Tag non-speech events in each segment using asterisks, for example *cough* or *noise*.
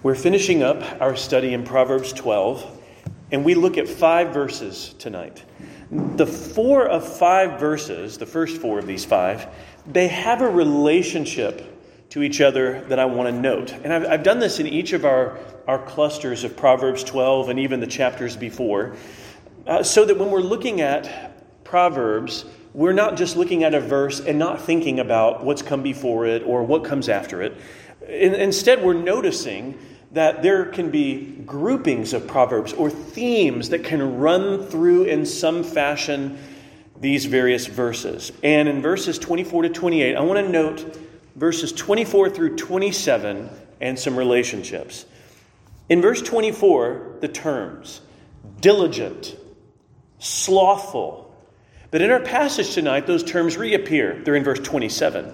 We're finishing up our study in Proverbs 12, and we look at five verses tonight. The four of five verses, the first four of these five, they have a relationship to each other that I want to note. And I've, I've done this in each of our, our clusters of Proverbs 12 and even the chapters before, uh, so that when we're looking at Proverbs, we're not just looking at a verse and not thinking about what's come before it or what comes after it. Instead, we're noticing that there can be groupings of proverbs or themes that can run through in some fashion these various verses. And in verses 24 to 28, I want to note verses 24 through 27 and some relationships. In verse 24, the terms diligent, slothful. But in our passage tonight, those terms reappear. They're in verse 27,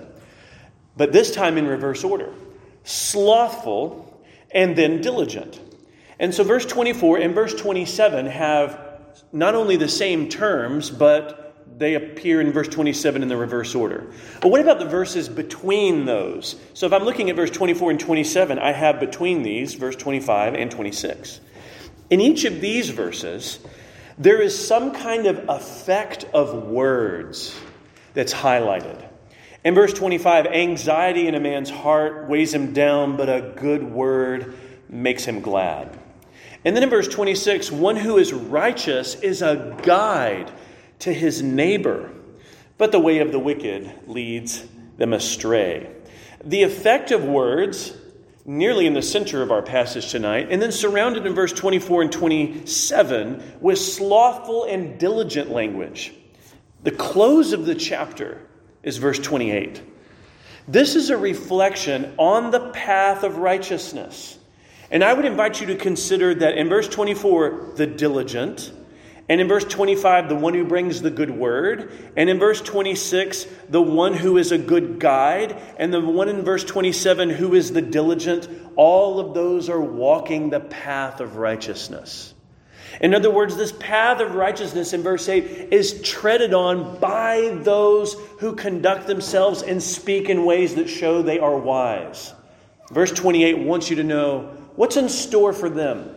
but this time in reverse order slothful and then diligent. And so, verse 24 and verse 27 have not only the same terms, but they appear in verse 27 in the reverse order. But what about the verses between those? So, if I'm looking at verse 24 and 27, I have between these verse 25 and 26. In each of these verses, there is some kind of effect of words that's highlighted. In verse 25, anxiety in a man's heart weighs him down, but a good word makes him glad. And then in verse 26, one who is righteous is a guide to his neighbor, but the way of the wicked leads them astray. The effect of words, nearly in the center of our passage tonight, and then surrounded in verse 24 and 27 with slothful and diligent language. The close of the chapter is verse 28. This is a reflection on the path of righteousness. And I would invite you to consider that in verse 24, the diligent, and in verse 25, the one who brings the good word, and in verse 26, the one who is a good guide, and the one in verse 27 who is the diligent, all of those are walking the path of righteousness. In other words, this path of righteousness in verse 8 is treaded on by those who conduct themselves and speak in ways that show they are wise. Verse 28 wants you to know what's in store for them.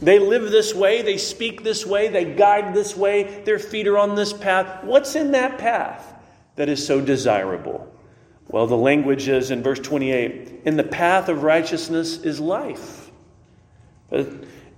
They live this way, they speak this way, they guide this way, their feet are on this path. What's in that path that is so desirable? Well, the language is in verse 28 in the path of righteousness is life.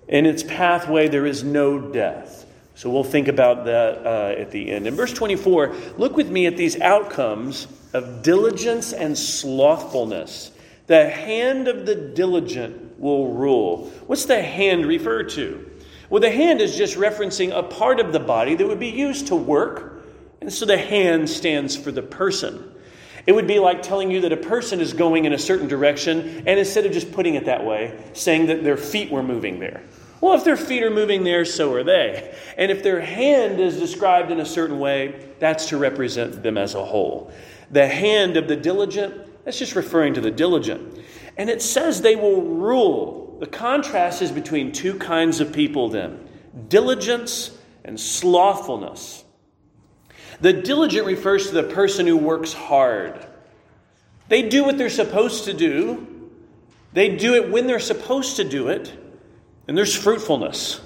In its pathway, there is no death. So we'll think about that uh, at the end. In verse 24, look with me at these outcomes of diligence and slothfulness. The hand of the diligent will rule. What's the hand referred to? Well, the hand is just referencing a part of the body that would be used to work. And so the hand stands for the person. It would be like telling you that a person is going in a certain direction, and instead of just putting it that way, saying that their feet were moving there. Well, if their feet are moving there, so are they. And if their hand is described in a certain way, that's to represent them as a whole. The hand of the diligent, that's just referring to the diligent. And it says they will rule. The contrast is between two kinds of people then diligence and slothfulness. The diligent refers to the person who works hard. They do what they're supposed to do, they do it when they're supposed to do it, and there's fruitfulness.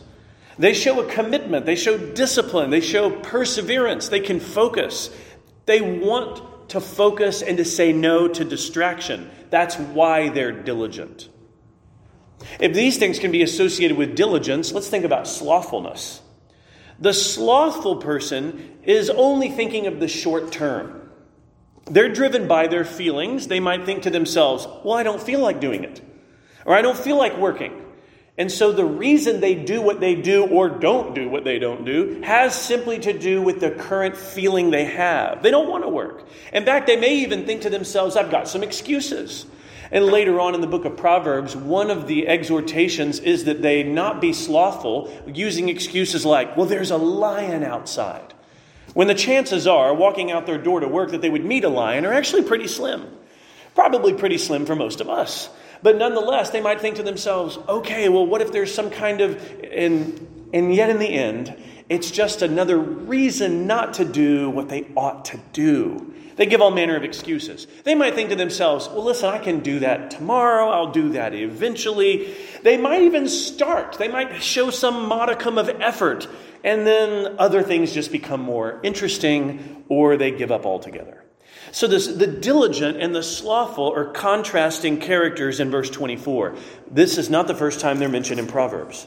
They show a commitment, they show discipline, they show perseverance, they can focus. They want to focus and to say no to distraction. That's why they're diligent. If these things can be associated with diligence, let's think about slothfulness. The slothful person is only thinking of the short term. They're driven by their feelings. They might think to themselves, well, I don't feel like doing it, or I don't feel like working. And so the reason they do what they do or don't do what they don't do has simply to do with the current feeling they have. They don't want to work. In fact, they may even think to themselves, I've got some excuses. And later on in the book of Proverbs, one of the exhortations is that they not be slothful, using excuses like, well, there's a lion outside. When the chances are, walking out their door to work, that they would meet a lion are actually pretty slim. Probably pretty slim for most of us. But nonetheless, they might think to themselves, okay, well, what if there's some kind of, and, and yet in the end, It's just another reason not to do what they ought to do. They give all manner of excuses. They might think to themselves, well, listen, I can do that tomorrow. I'll do that eventually. They might even start. They might show some modicum of effort. And then other things just become more interesting or they give up altogether. So, this, the diligent and the slothful are contrasting characters in verse 24. This is not the first time they're mentioned in Proverbs.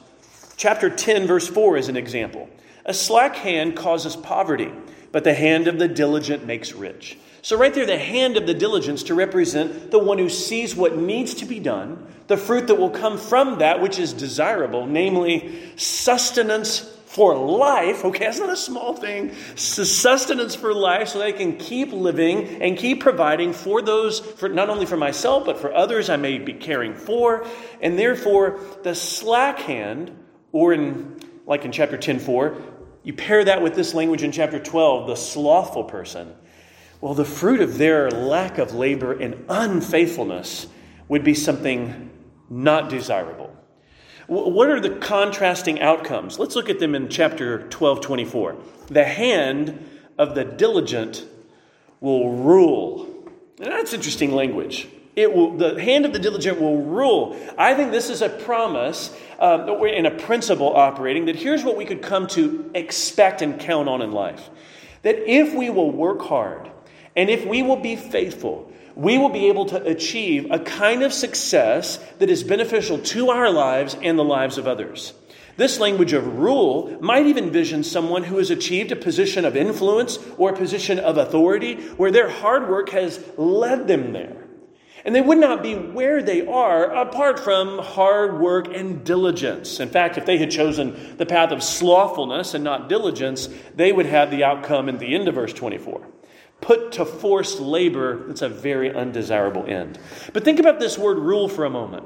Chapter 10, verse 4 is an example. A slack hand causes poverty, but the hand of the diligent makes rich. So, right there, the hand of the diligence to represent the one who sees what needs to be done, the fruit that will come from that which is desirable, namely sustenance for life. Okay, that's not a small thing. Sustenance for life so they can keep living and keep providing for those, for not only for myself, but for others I may be caring for. And therefore, the slack hand, or in like in chapter 10 4, you pair that with this language in chapter 12, the slothful person well, the fruit of their lack of labor and unfaithfulness would be something not desirable. What are the contrasting outcomes? Let's look at them in chapter 12, 24. The hand of the diligent will rule. And that's interesting language. It will, the hand of the diligent will rule. I think this is a promise uh, and a principle operating that here's what we could come to expect and count on in life. That if we will work hard, and if we will be faithful, we will be able to achieve a kind of success that is beneficial to our lives and the lives of others. This language of rule might even vision someone who has achieved a position of influence or a position of authority where their hard work has led them there. And they would not be where they are apart from hard work and diligence. In fact, if they had chosen the path of slothfulness and not diligence, they would have the outcome in the end of verse 24 put to forced labor, that's a very undesirable end. But think about this word rule for a moment.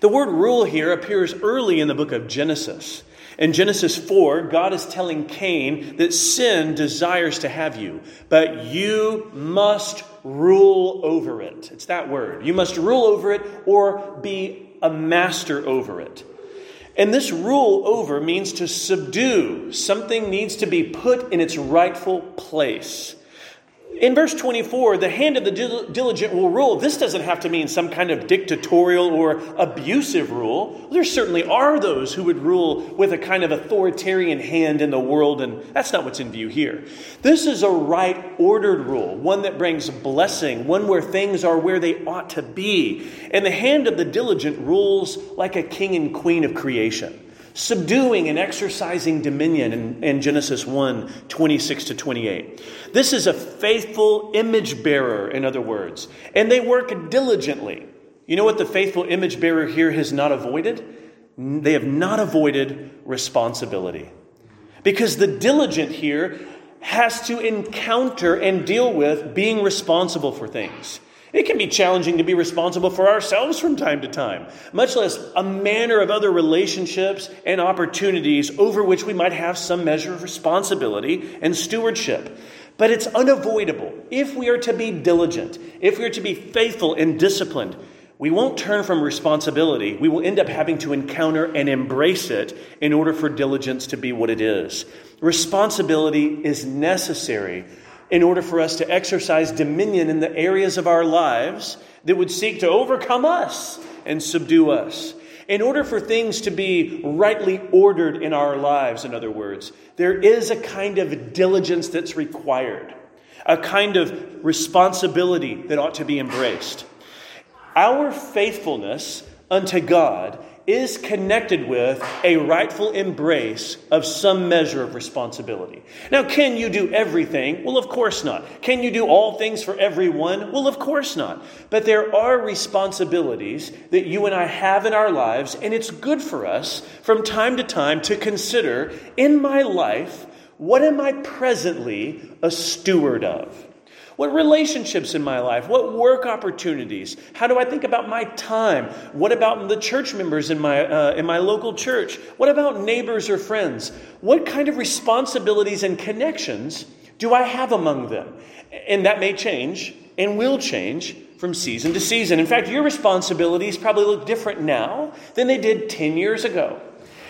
The word rule here appears early in the book of Genesis. In Genesis 4, God is telling Cain that sin desires to have you, but you must rule over it. It's that word. You must rule over it or be a master over it. And this rule over means to subdue. Something needs to be put in its rightful place. In verse 24, the hand of the diligent will rule. This doesn't have to mean some kind of dictatorial or abusive rule. There certainly are those who would rule with a kind of authoritarian hand in the world, and that's not what's in view here. This is a right ordered rule, one that brings blessing, one where things are where they ought to be. And the hand of the diligent rules like a king and queen of creation subduing and exercising dominion in, in, Genesis 1 26 to 28. This is a faithful image bearer, in other words, and they work diligently. You know what the faithful image bearer here has not avoided? They have not avoided responsibility. Because the diligent here has to encounter and deal with being responsible for things. It can be challenging to be responsible for ourselves from time to time, much less a manner of other relationships and opportunities over which we might have some measure of responsibility and stewardship. But it's unavoidable. If we are to be diligent, if we are to be faithful and disciplined, we won't turn from responsibility. We will end up having to encounter and embrace it in order for diligence to be what it is. Responsibility is necessary in order for us to exercise dominion in the areas of our lives that would seek to overcome us and subdue us. In order for things to be rightly ordered in our lives, in other words, there is a kind of diligence that's required, a kind of responsibility that ought to be embraced. Our faithfulness unto God is connected with a rightful embrace of some measure of responsibility. Now, can you do everything? Well, of course not. Can you do all things for everyone? Well, of course not. But there are responsibilities that you and I have in our lives, and it's good for us from time to time to consider in my life, what am I presently a steward of? What relationships in my life? What work opportunities? How do I think about my time? What about the church members in my, uh, in my local church? What about neighbors or friends? What kind of responsibilities and connections do I have among them? And that may change and will change from season to season. In fact, your responsibilities probably look different now than they did 10 years ago.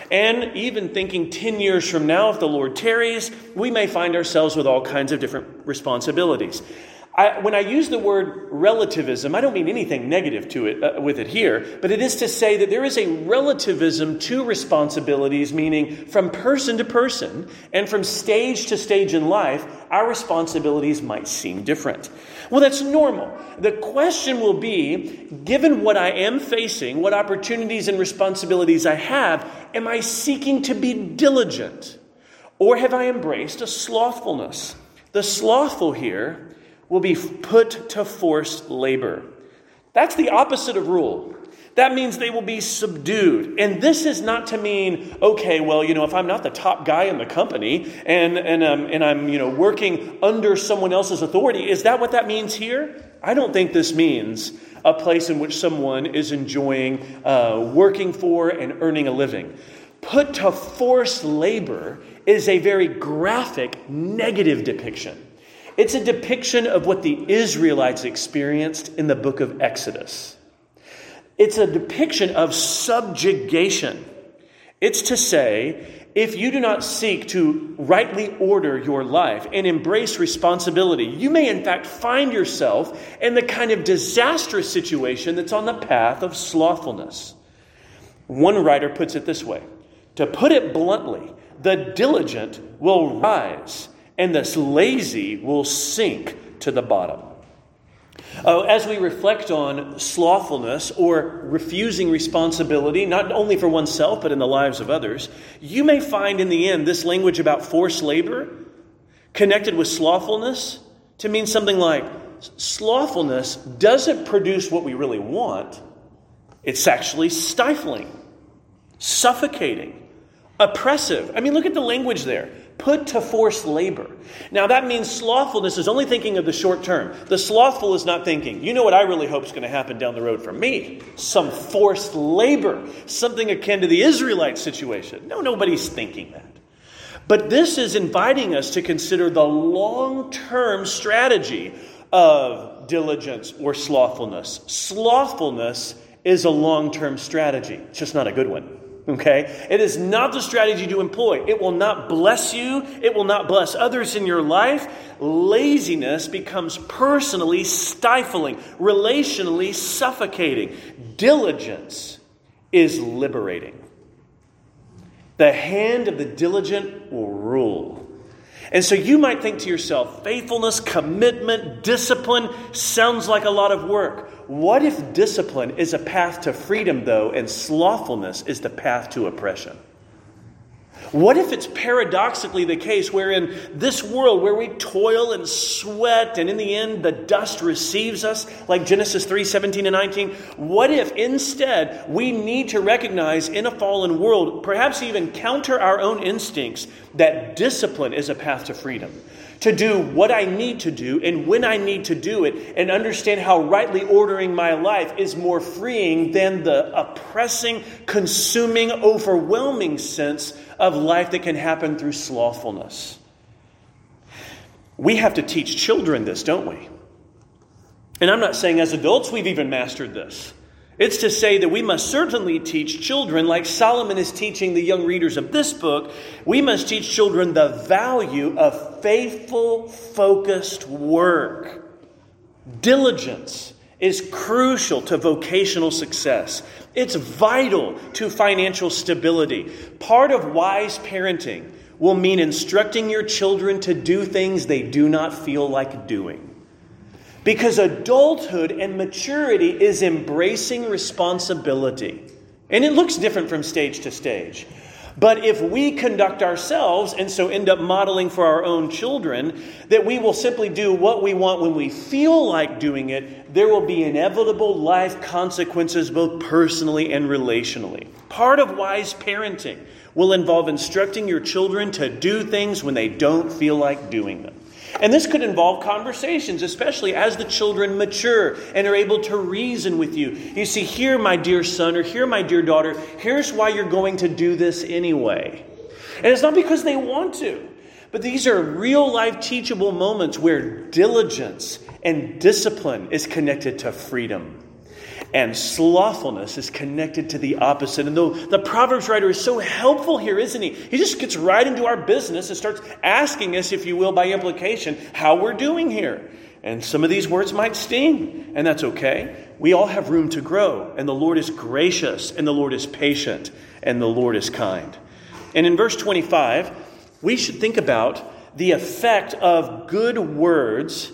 And even thinking 10 years from now, if the Lord tarries, we may find ourselves with all kinds of different responsibilities. I, when I use the word relativism, I don't mean anything negative to it uh, with it here, but it is to say that there is a relativism to responsibilities, meaning from person to person and from stage to stage in life, our responsibilities might seem different. Well, that's normal. The question will be given what I am facing, what opportunities and responsibilities I have, am I seeking to be diligent? Or have I embraced a slothfulness? The slothful here will be put to forced labor. That's the opposite of rule. That means they will be subdued. And this is not to mean, okay, well, you know, if I'm not the top guy in the company and, and, um, and I'm, you know, working under someone else's authority, is that what that means here? I don't think this means a place in which someone is enjoying uh, working for and earning a living. Put to forced labor is a very graphic, negative depiction. It's a depiction of what the Israelites experienced in the book of Exodus. It's a depiction of subjugation. It's to say, if you do not seek to rightly order your life and embrace responsibility, you may in fact find yourself in the kind of disastrous situation that's on the path of slothfulness. One writer puts it this way To put it bluntly, the diligent will rise and this lazy will sink to the bottom. Uh, as we reflect on slothfulness or refusing responsibility, not only for oneself but in the lives of others, you may find in the end this language about forced labor connected with slothfulness to mean something like slothfulness doesn't produce what we really want, it's actually stifling, suffocating, oppressive. I mean, look at the language there put to forced labor. Now, that means slothfulness is only thinking of the short term. The slothful is not thinking, you know what I really hope is going to happen down the road for me? Some forced labor, something akin to the Israelite situation. No, nobody's thinking that. But this is inviting us to consider the long term strategy of diligence or slothfulness. Slothfulness is a long term strategy, it's just not a good one. Okay? It is not the strategy to employ. It will not bless you, it will not bless others in your life. Laziness becomes personally stifling, relationally suffocating. Diligence is liberating. The hand of the diligent will rule. And so you might think to yourself, faithfulness, commitment, discipline sounds like a lot of work. What if discipline is a path to freedom, though, and slothfulness is the path to oppression? What if it's paradoxically the case where in this world where we toil and sweat and in the end the dust receives us, like Genesis 3 17 and 19? What if instead we need to recognize in a fallen world, perhaps even counter our own instincts, that discipline is a path to freedom? To do what I need to do and when I need to do it, and understand how rightly ordering my life is more freeing than the oppressing, consuming, overwhelming sense of life that can happen through slothfulness. We have to teach children this, don't we? And I'm not saying as adults we've even mastered this. It's to say that we must certainly teach children, like Solomon is teaching the young readers of this book, we must teach children the value of faithful, focused work. Diligence is crucial to vocational success. It's vital to financial stability. Part of wise parenting will mean instructing your children to do things they do not feel like doing. Because adulthood and maturity is embracing responsibility. And it looks different from stage to stage. But if we conduct ourselves and so end up modeling for our own children that we will simply do what we want when we feel like doing it, there will be inevitable life consequences both personally and relationally. Part of wise parenting will involve instructing your children to do things when they don't feel like doing them. And this could involve conversations, especially as the children mature and are able to reason with you. You see, here, my dear son, or here, my dear daughter, here's why you're going to do this anyway. And it's not because they want to, but these are real life teachable moments where diligence and discipline is connected to freedom. And slothfulness is connected to the opposite. And though the Proverbs writer is so helpful here, isn't he? He just gets right into our business and starts asking us, if you will, by implication, how we're doing here. And some of these words might sting, and that's okay. We all have room to grow, and the Lord is gracious, and the Lord is patient, and the Lord is kind. And in verse 25, we should think about the effect of good words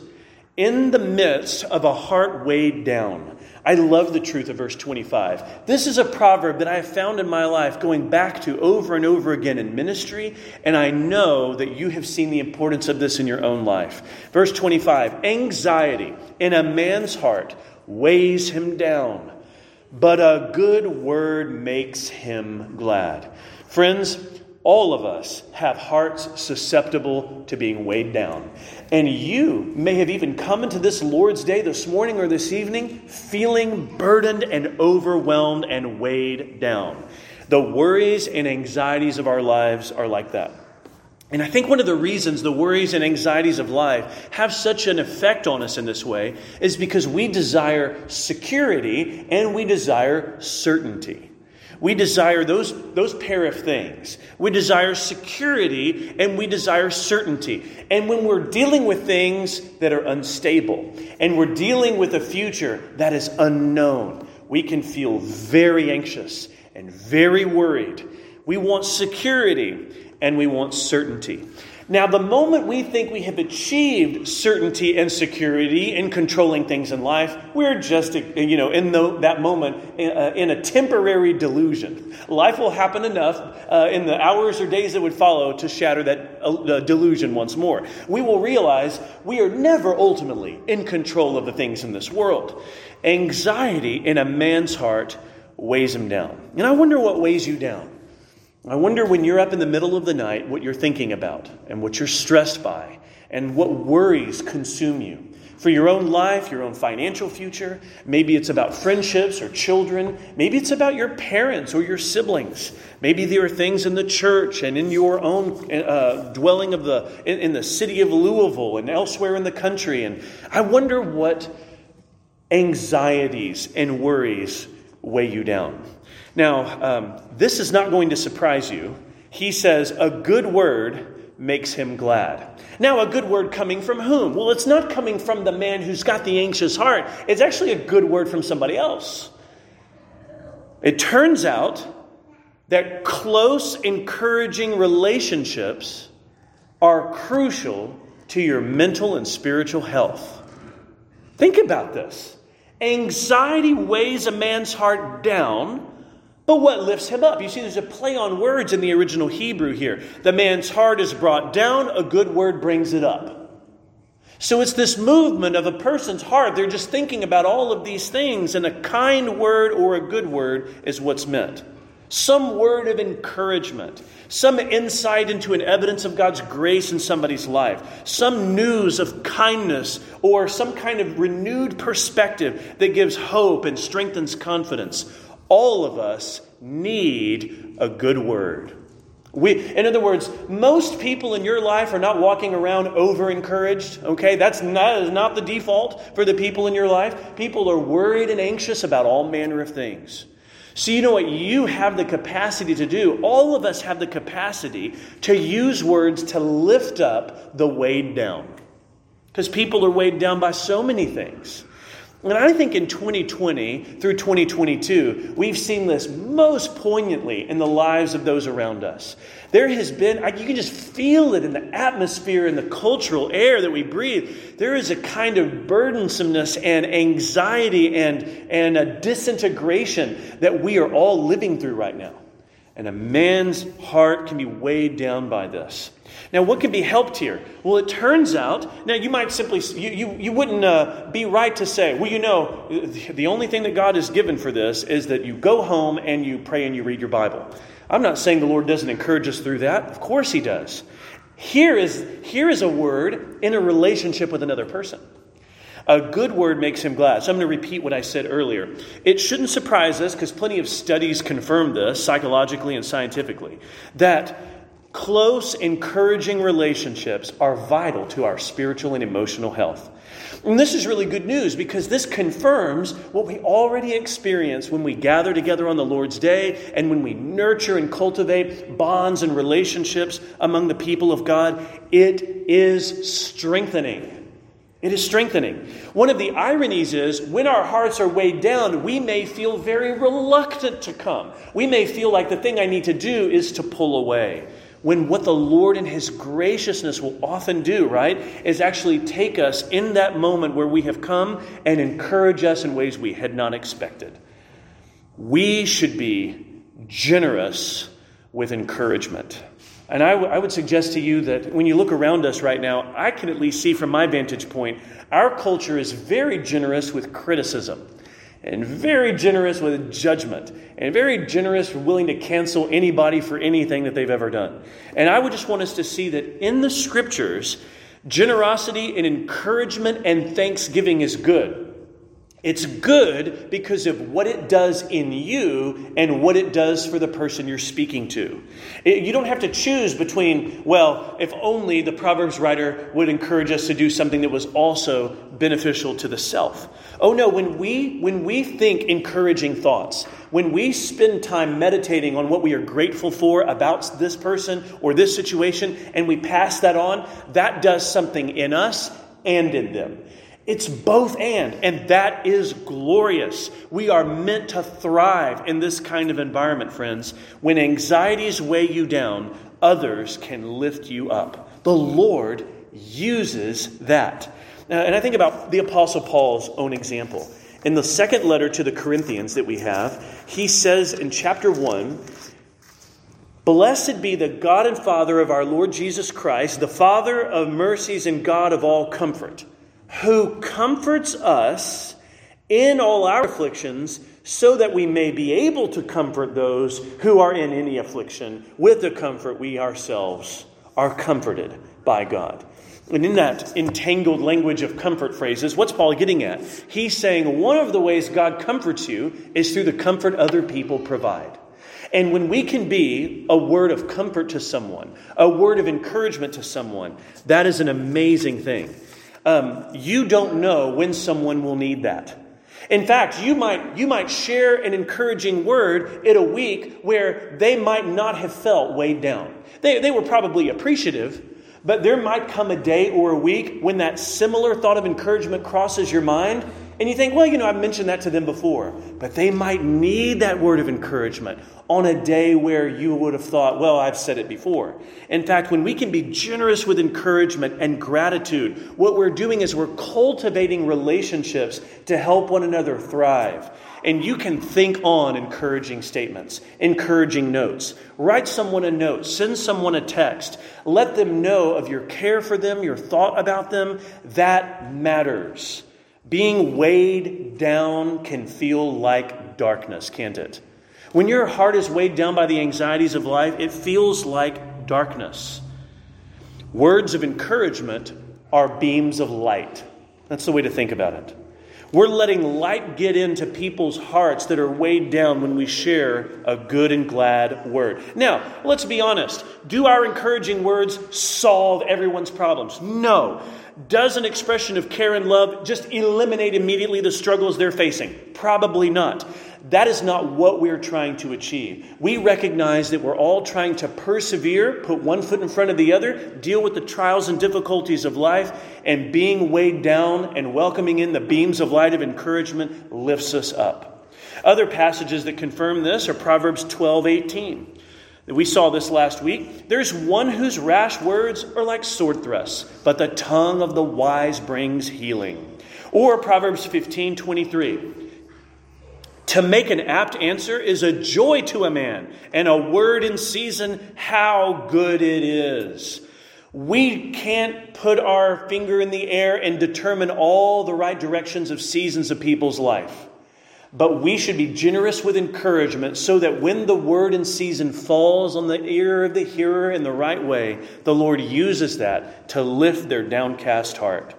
in the midst of a heart weighed down. I love the truth of verse 25. This is a proverb that I have found in my life going back to over and over again in ministry, and I know that you have seen the importance of this in your own life. Verse 25 Anxiety in a man's heart weighs him down, but a good word makes him glad. Friends, all of us have hearts susceptible to being weighed down. And you may have even come into this Lord's Day this morning or this evening feeling burdened and overwhelmed and weighed down. The worries and anxieties of our lives are like that. And I think one of the reasons the worries and anxieties of life have such an effect on us in this way is because we desire security and we desire certainty. We desire those, those pair of things. We desire security and we desire certainty. And when we're dealing with things that are unstable and we're dealing with a future that is unknown, we can feel very anxious and very worried. We want security and we want certainty. Now, the moment we think we have achieved certainty and security in controlling things in life, we're just, you know, in the, that moment uh, in a temporary delusion. Life will happen enough uh, in the hours or days that would follow to shatter that uh, delusion once more. We will realize we are never ultimately in control of the things in this world. Anxiety in a man's heart weighs him down. And I wonder what weighs you down. I wonder when you're up in the middle of the night what you're thinking about and what you're stressed by and what worries consume you. For your own life, your own financial future, maybe it's about friendships or children, maybe it's about your parents or your siblings. Maybe there are things in the church and in your own uh, dwelling of the in, in the city of Louisville and elsewhere in the country. And I wonder what anxieties and worries weigh you down. Now, um, this is not going to surprise you. He says, A good word makes him glad. Now, a good word coming from whom? Well, it's not coming from the man who's got the anxious heart, it's actually a good word from somebody else. It turns out that close, encouraging relationships are crucial to your mental and spiritual health. Think about this. Anxiety weighs a man's heart down but what lifts him up? You see, there's a play on words in the original Hebrew here. The man's heart is brought down, a good word brings it up. So it's this movement of a person's heart. They're just thinking about all of these things, and a kind word or a good word is what's meant. Some word of encouragement, some insight into an evidence of God's grace in somebody's life, some news of kindness, or some kind of renewed perspective that gives hope and strengthens confidence. All of us need a good word. We, in other words, most people in your life are not walking around over encouraged. Okay, that's not, not the default for the people in your life. People are worried and anxious about all manner of things. So, you know what? You have the capacity to do. All of us have the capacity to use words to lift up the weighed down. Because people are weighed down by so many things. And I think in 2020 through 2022, we've seen this most poignantly in the lives of those around us. There has been, you can just feel it in the atmosphere and the cultural air that we breathe. There is a kind of burdensomeness and anxiety and, and a disintegration that we are all living through right now. And a man's heart can be weighed down by this. Now, what can be helped here? Well, it turns out, now you might simply, you, you, you wouldn't uh, be right to say, well, you know, the only thing that God has given for this is that you go home and you pray and you read your Bible. I'm not saying the Lord doesn't encourage us through that. Of course, He does. Here is, here is a word in a relationship with another person. A good word makes him glad. So I'm going to repeat what I said earlier. It shouldn't surprise us, because plenty of studies confirm this psychologically and scientifically, that Close, encouraging relationships are vital to our spiritual and emotional health. And this is really good news because this confirms what we already experience when we gather together on the Lord's day and when we nurture and cultivate bonds and relationships among the people of God. It is strengthening. It is strengthening. One of the ironies is when our hearts are weighed down, we may feel very reluctant to come. We may feel like the thing I need to do is to pull away when what the Lord in His graciousness will often do, right, is actually take us in that moment where we have come and encourage us in ways we had not expected. We should be generous with encouragement. And I, w- I would suggest to you that when you look around us right now, I can at least see from my vantage point, our culture is very generous with criticism and very generous with judgment and very generous, willing to cancel anybody for anything that they've ever done. And I would just want us to see that in the scriptures, generosity and encouragement and thanksgiving is good. It's good because of what it does in you and what it does for the person you're speaking to. It, you don't have to choose between, well, if only the Proverbs writer would encourage us to do something that was also beneficial to the self. Oh no, when we when we think encouraging thoughts, when we spend time meditating on what we are grateful for about this person or this situation and we pass that on, that does something in us and in them. It's both and, and that is glorious. We are meant to thrive in this kind of environment, friends. When anxieties weigh you down, others can lift you up. The Lord uses that. and I think about the Apostle Paul's own example. In the second letter to the Corinthians that we have, he says in chapter 1 Blessed be the God and Father of our Lord Jesus Christ, the Father of mercies and God of all comfort who comforts us in all our afflictions, so that we may be able to comfort those who are in any affliction with the comfort we ourselves are comforted by God. And in that entangled language of comfort phrases, what's Paul getting at? He's saying one of the ways God comforts you is through the comfort other people provide. And when we can be a word of comfort to someone, a word of encouragement to someone, that is an amazing thing um, you don't know when someone will need that. In fact, you might, you might share an encouraging word in a week where they might not have felt weighed down. They, they were probably appreciative, but there might come a day or a week when that similar thought of encouragement crosses your mind and you think, well, you know, I've mentioned that to them before, but they might need that word of encouragement on a day where you would have thought, well, I've said it before. In fact, when we can be generous with encouragement and gratitude, what we're doing is we're cultivating relationships to help one another thrive. And you can think on encouraging statements, encouraging notes. Write someone a note, send someone a text. Let them know of your care for them, your thought about them. That matters. Being weighed down can feel like darkness, can't it? When your heart is weighed down by the anxieties of life, it feels like darkness. Words of encouragement are beams of light. That's the way to think about it. We're letting light get into people's hearts that are weighed down when we share a good and glad word. Now, let's be honest. Do our encouraging words solve everyone's problems? No. Does an expression of care and love just eliminate immediately the struggles they're facing? Probably not. That is not what we're trying to achieve. We recognize that we're all trying to persevere, put one foot in front of the other, deal with the trials and difficulties of life, and being weighed down and welcoming in the beams of light of encouragement lifts us up. Other passages that confirm this are Proverbs 12 18. We saw this last week. There's one whose rash words are like sword thrusts, but the tongue of the wise brings healing. Or Proverbs 15 23. To make an apt answer is a joy to a man, and a word in season, how good it is. We can't put our finger in the air and determine all the right directions of seasons of people's life. But we should be generous with encouragement so that when the word in season falls on the ear of the hearer in the right way, the Lord uses that to lift their downcast heart.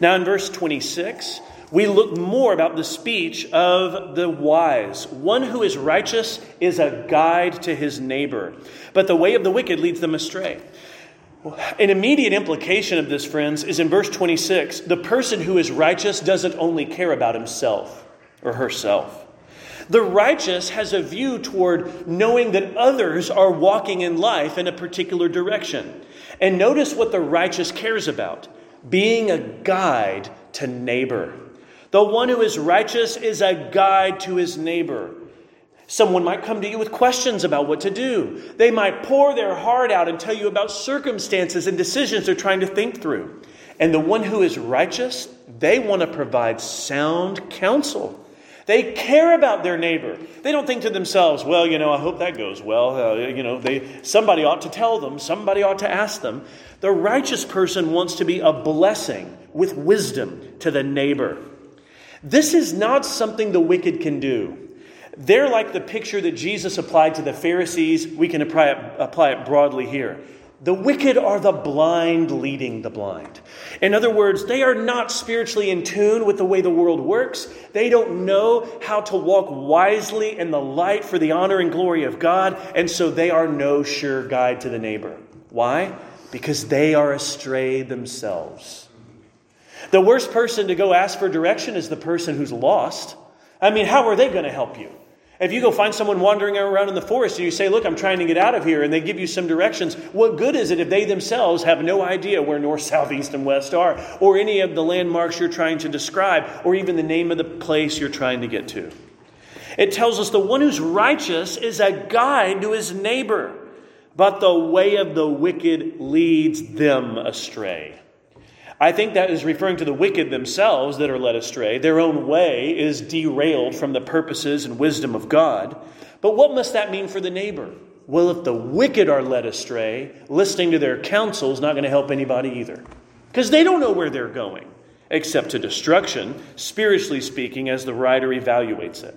Now, in verse 26, we look more about the speech of the wise. One who is righteous is a guide to his neighbor, but the way of the wicked leads them astray. An immediate implication of this, friends, is in verse 26 the person who is righteous doesn't only care about himself or herself. The righteous has a view toward knowing that others are walking in life in a particular direction. And notice what the righteous cares about being a guide to neighbor. The one who is righteous is a guide to his neighbor. Someone might come to you with questions about what to do. They might pour their heart out and tell you about circumstances and decisions they're trying to think through. And the one who is righteous, they want to provide sound counsel. They care about their neighbor. They don't think to themselves, well, you know, I hope that goes well. Uh, you know, they, somebody ought to tell them, somebody ought to ask them. The righteous person wants to be a blessing with wisdom to the neighbor. This is not something the wicked can do. They're like the picture that Jesus applied to the Pharisees. We can apply it, apply it broadly here. The wicked are the blind leading the blind. In other words, they are not spiritually in tune with the way the world works. They don't know how to walk wisely in the light for the honor and glory of God, and so they are no sure guide to the neighbor. Why? Because they are astray themselves. The worst person to go ask for direction is the person who's lost. I mean, how are they going to help you? If you go find someone wandering around in the forest and you say, Look, I'm trying to get out of here, and they give you some directions, what good is it if they themselves have no idea where north, *laughs* south, east, and west are, or any of the landmarks you're trying to describe, or even the name of the place you're trying to get to? It tells us the one who's righteous is a guide to his neighbor, but the way of the wicked leads them astray. I think that is referring to the wicked themselves that are led astray. Their own way is derailed from the purposes and wisdom of God. But what must that mean for the neighbor? Well, if the wicked are led astray, listening to their counsel is not going to help anybody either. Because they don't know where they're going, except to destruction, spiritually speaking, as the writer evaluates it.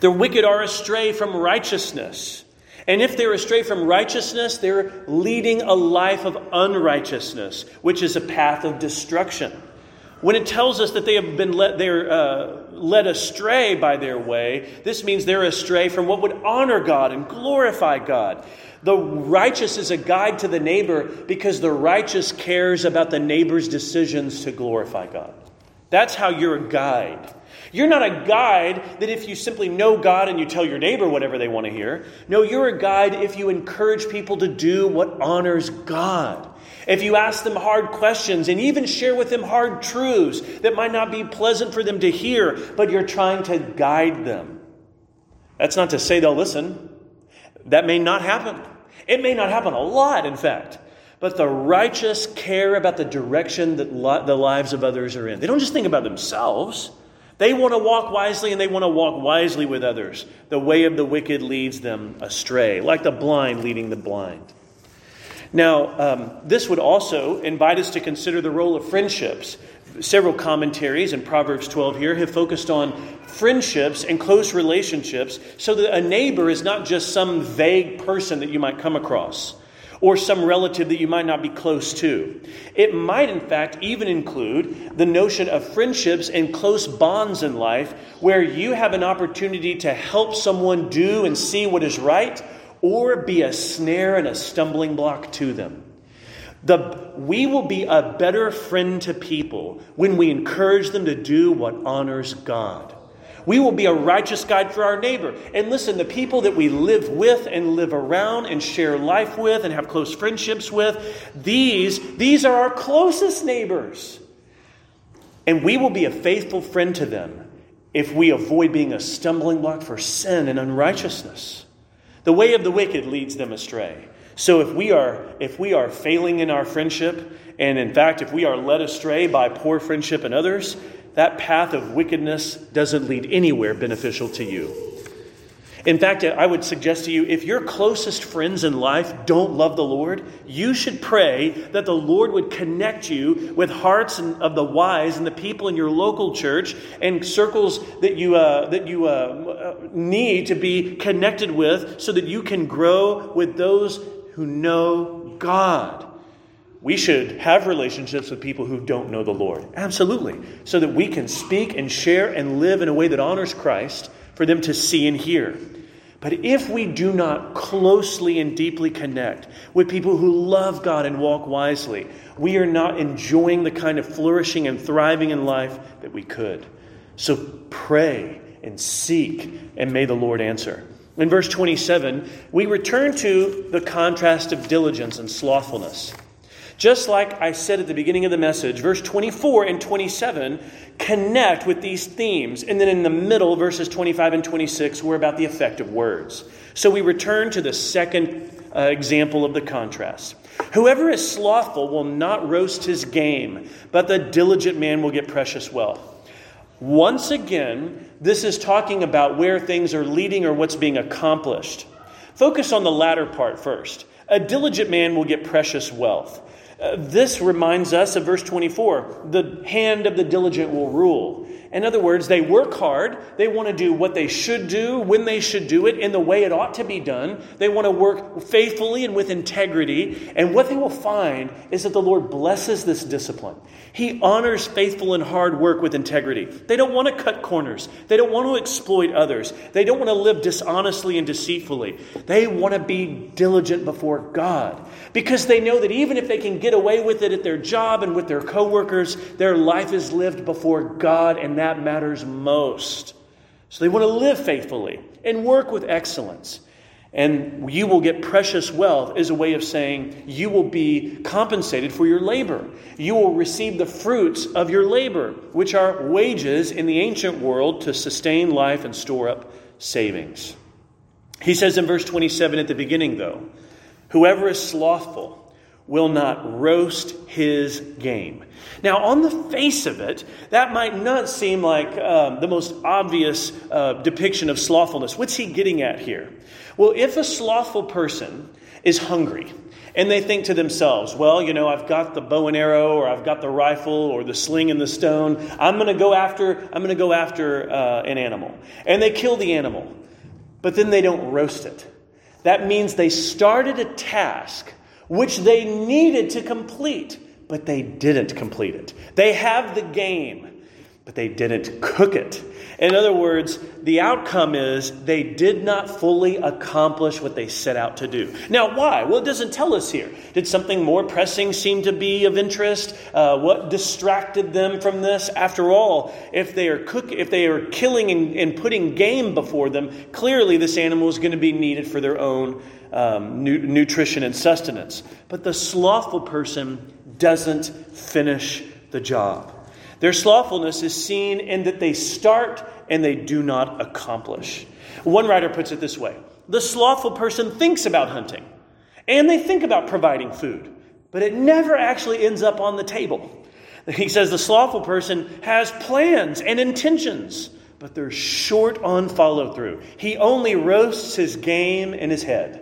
The wicked are astray from righteousness. And if they're astray from righteousness, they're leading a life of unrighteousness, which is a path of destruction. When it tells us that they have been led, they're uh, led astray by their way, this means they're astray from what would honor God and glorify God. The righteous is a guide to the neighbor because the righteous cares about the neighbor's decisions to glorify God. That's how you're a guide. You're not a guide that if you simply know God and you tell your neighbor whatever they want to hear. No, you're a guide if you encourage people to do what honors God. If you ask them hard questions and even share with them hard truths that might not be pleasant for them to hear, but you're trying to guide them. That's not to say they'll listen. That may not happen. It may not happen a lot, in fact. But the righteous care about the direction that the lives of others are in. They don't just think about themselves. They want to walk wisely and they want to walk wisely with others. The way of the wicked leads them astray, like the blind leading the blind. Now, um, this would also invite us to consider the role of friendships. Several commentaries in Proverbs 12 here have focused on friendships and close relationships so that a neighbor is not just some vague person that you might come across or some relative that you might not be close to. It might, in fact, even include the notion of friendships and close bonds in life where you have an opportunity to help someone do and see what is right or be a snare and a stumbling block to them. The, we will be a better friend to people when we encourage them to do what honors God. We will be a righteous guide for our neighbor. And listen, the people that we live with and live around and share life with and have close friendships with, these, these are our closest neighbors. And we will be a faithful friend to them if we avoid being a stumbling block for sin and unrighteousness. The way of the wicked leads them astray. So if we are if we are failing in our friendship, and in fact if we are led astray by poor friendship in others, that path of wickedness doesn't lead anywhere beneficial to you. In fact, I would suggest to you if your closest friends in life don't love the Lord, you should pray that the Lord would connect you with hearts of the wise and the people in your local church and circles that you, uh, that you uh, need to be connected with so that you can grow with those who know God. We should have relationships with people who don't know the Lord. Absolutely. So that we can speak and share and live in a way that honors Christ for them to see and hear. But if we do not closely and deeply connect with people who love God and walk wisely, we are not enjoying the kind of flourishing and thriving in life that we could. So pray and seek, and may the Lord answer. In verse 27, we return to the contrast of diligence and slothfulness. Just like I said at the beginning of the message, verse 24 and 27 connect with these themes. And then in the middle, verses 25 and 26, were about the effect of words. So we return to the second uh, example of the contrast. Whoever is slothful will not roast his game, but the diligent man will get precious wealth. Once again, this is talking about where things are leading or what's being accomplished. Focus on the latter part first. A diligent man will get precious wealth. Uh, this reminds us of verse 24 the hand of the diligent will rule. In other words, they work hard. They want to do what they should do, when they should do it, in the way it ought to be done. They want to work faithfully and with integrity. And what they will find is that the Lord blesses this discipline. He honors faithful and hard work with integrity. They don't want to cut corners, they don't want to exploit others, they don't want to live dishonestly and deceitfully. They want to be diligent before God because they know that even if they can get away with it at their job and with their coworkers, their life is lived before God and that matters most. So they want to live faithfully and work with excellence. And you will get precious wealth is a way of saying you will be compensated for your labor. You will receive the fruits of your labor, which are wages in the ancient world to sustain life and store up savings. He says in verse 27 at the beginning, though, whoever is slothful, will not roast his game. Now, on the face of it, that might not seem like um, the most obvious uh, depiction of slothfulness. What's he getting at here? Well, if a slothful person is hungry, and they think to themselves, well, you know, I've got the bow and arrow, or I've got the rifle, or the sling and the stone. I'm going to go after. I'm going to go after uh, an animal, and they kill the animal, but then they don't roast it. That means they started a task which they needed to complete, but they didn't complete it. They have the game, but they didn't cook it. In other words, the outcome is they did not fully accomplish what they set out to do. Now, why? Well, it doesn't tell us here. Did something more pressing seem to be of interest? Uh, what distracted them from this? After all, if they are cook, if they are killing and, and putting game before them, clearly this animal is going to be needed for their own um, nu- nutrition and sustenance. But the slothful person doesn't finish the job. Their slothfulness is seen in that they start and they do not accomplish. One writer puts it this way The slothful person thinks about hunting and they think about providing food, but it never actually ends up on the table. *laughs* He says the slothful person has plans and intentions, but they're short on follow through. He only roasts his game in his head.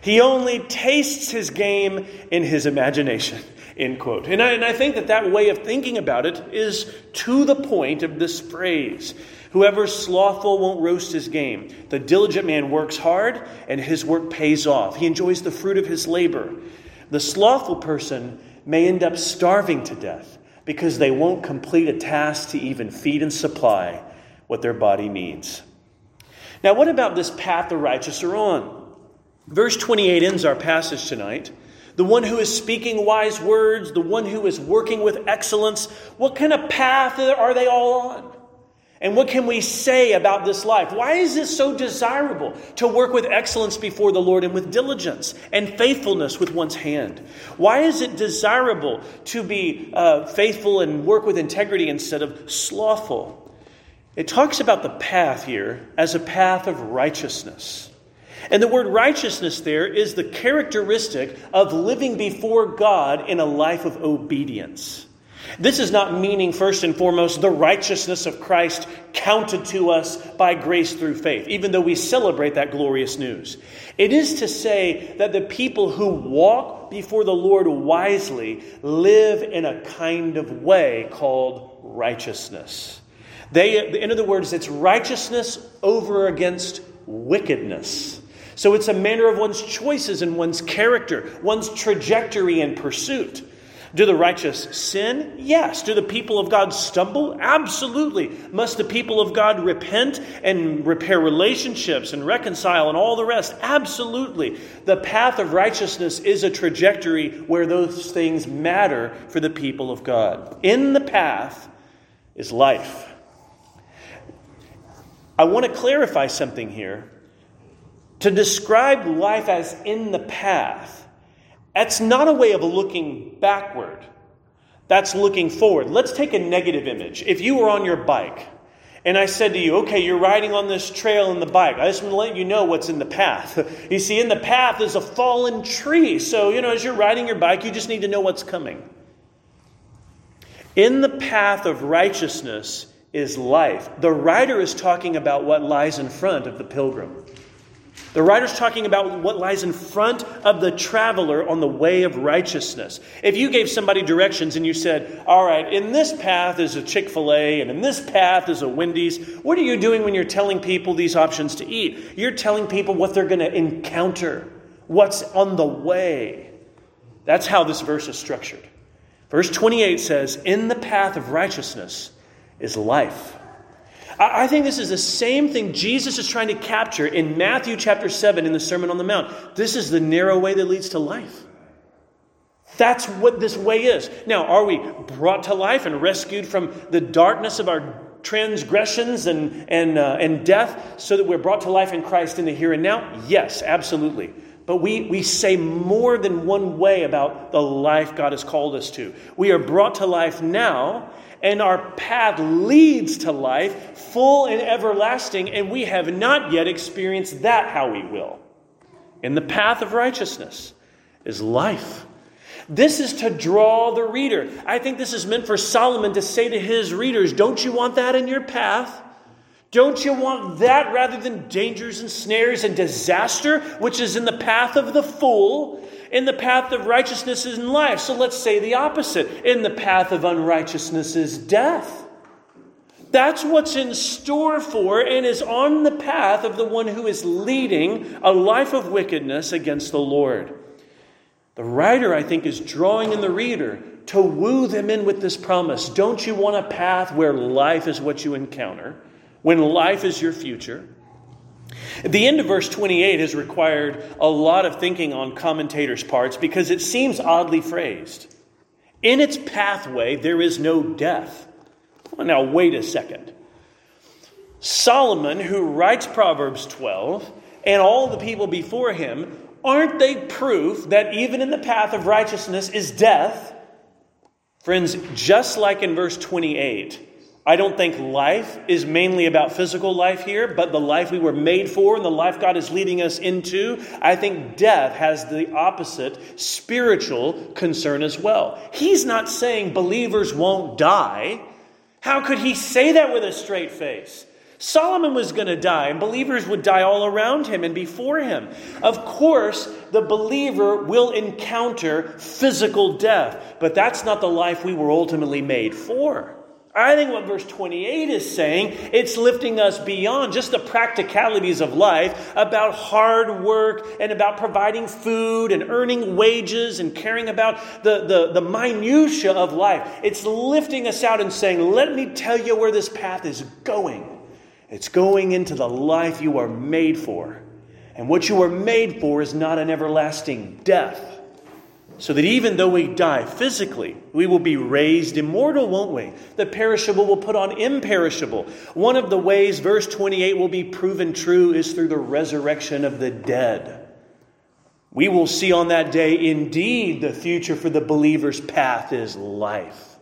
He only tastes his game in his imagination. End quote. And I, and I think that that way of thinking about it is to the point of this phrase. Whoever's slothful won't roast his game. The diligent man works hard, and his work pays off. He enjoys the fruit of his labor. The slothful person may end up starving to death because they won't complete a task to even feed and supply what their body needs. Now, what about this path the righteous are on? Verse 28 ends our passage tonight. The one who is speaking wise words, the one who is working with excellence, what kind of path are they all on? And what can we say about this life? Why is it so desirable to work with excellence before the Lord and with diligence and faithfulness with one's hand? Why is it desirable to be uh, faithful and work with integrity instead of slothful? It talks about the path here as a path of righteousness. And the word righteousness there is the characteristic of living before God in a life of obedience. This is not meaning, first and foremost, the righteousness of Christ counted to us by grace through faith, even though we celebrate that glorious news. It is to say that the people who walk before the Lord wisely live in a kind of way called righteousness. They, in other words, it's righteousness over against wickedness. So it's a manner of one's choices and one's character, one's trajectory and pursuit. Do the righteous sin? Yes. Do the people of God stumble? Absolutely. Must the people of God repent and repair relationships and reconcile and all the rest? Absolutely. The path of righteousness is a trajectory where those things matter for the people of God. In the path is life. I want to clarify something here. To describe life as in the path that's not a way of looking backward. That's looking forward. Let's take a negative image. If you were on your bike and I said to you, okay, you're riding on this trail in the bike, I just want to let you know what's in the path. *laughs* You see, in the path is a fallen tree. So, you know, as you're riding your bike, you just need to know what's coming. In the path of righteousness is life. The writer is talking about what lies in front of the pilgrim. The writer's talking about what lies in front of the traveler on the way of righteousness. If you gave somebody directions and you said, All right, in this path is a Chick fil A and in this path is a Wendy's, what are you doing when you're telling people these options to eat? You're telling people what they're going to encounter, what's on the way. That's how this verse is structured. Verse 28 says, In the path of righteousness is life. I think this is the same thing Jesus is trying to capture in Matthew chapter 7 in the Sermon on the Mount. This is the narrow way that leads to life. That's what this way is. Now, are we brought to life and rescued from the darkness of our transgressions and, and, uh, and death so that we're brought to life in Christ in the here and now? Yes, absolutely. But we, we say more than one way about the life God has called us to. We are brought to life now and our path leads to life, full and everlasting, and we have not yet experienced that how we will. In the path of righteousness is life. This is to draw the reader. I think this is meant for Solomon to say to his readers, Don't you want that in your path? Don't you want that rather than dangers and snares and disaster, which is in the path of the fool? In the path of righteousness is life. So let's say the opposite. In the path of unrighteousness is death. That's what's in store for and is on the path of the one who is leading a life of wickedness against the Lord. The writer, I think, is drawing in the reader to woo them in with this promise. Don't you want a path where life is what you encounter, when life is your future? The end of verse 28 has required a lot of thinking on commentators' parts because it seems oddly phrased. In its pathway, there is no death. Well, now, wait a second. Solomon, who writes Proverbs 12, and all the people before him, aren't they proof that even in the path of righteousness is death? Friends, just like in verse 28, I don't think life is mainly about physical life here, but the life we were made for and the life God is leading us into. I think death has the opposite spiritual concern as well. He's not saying believers won't die. How could he say that with a straight face? Solomon was going to die, and believers would die all around him and before him. Of course, the believer will encounter physical death, but that's not the life we were ultimately made for. I think what verse 28 is saying, it's lifting us beyond just the practicalities of life about hard work and about providing food and earning wages and caring about the, the, the minutiae of life. It's lifting us out and saying, let me tell you where this path is going. It's going into the life you are made for. And what you are made for is not an everlasting death so that even though we die physically, we will be raised immortal, won't we? The perishable will put on imperishable. One of the ways verse 28 will be proven true is through the resurrection of the dead. We will see on that day, indeed, the future for the believer's path is life,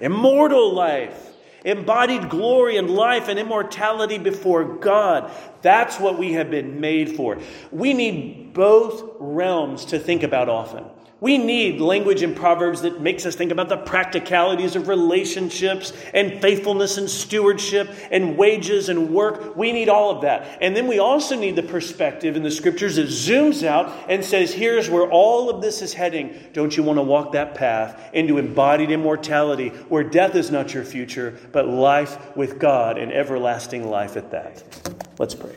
immortal life. Embodied glory and life and immortality before God. That's what we have been made for. We need both realms to think about often. We need language in Proverbs that makes us think about the practicalities of relationships and faithfulness and stewardship and wages and work. We need all of that. And then we also need the perspective in the scriptures that zooms out and says, here's where all of this is heading. Don't you want to walk that path into embodied immortality where death is not your future, but life with God and everlasting life at that? Let's pray.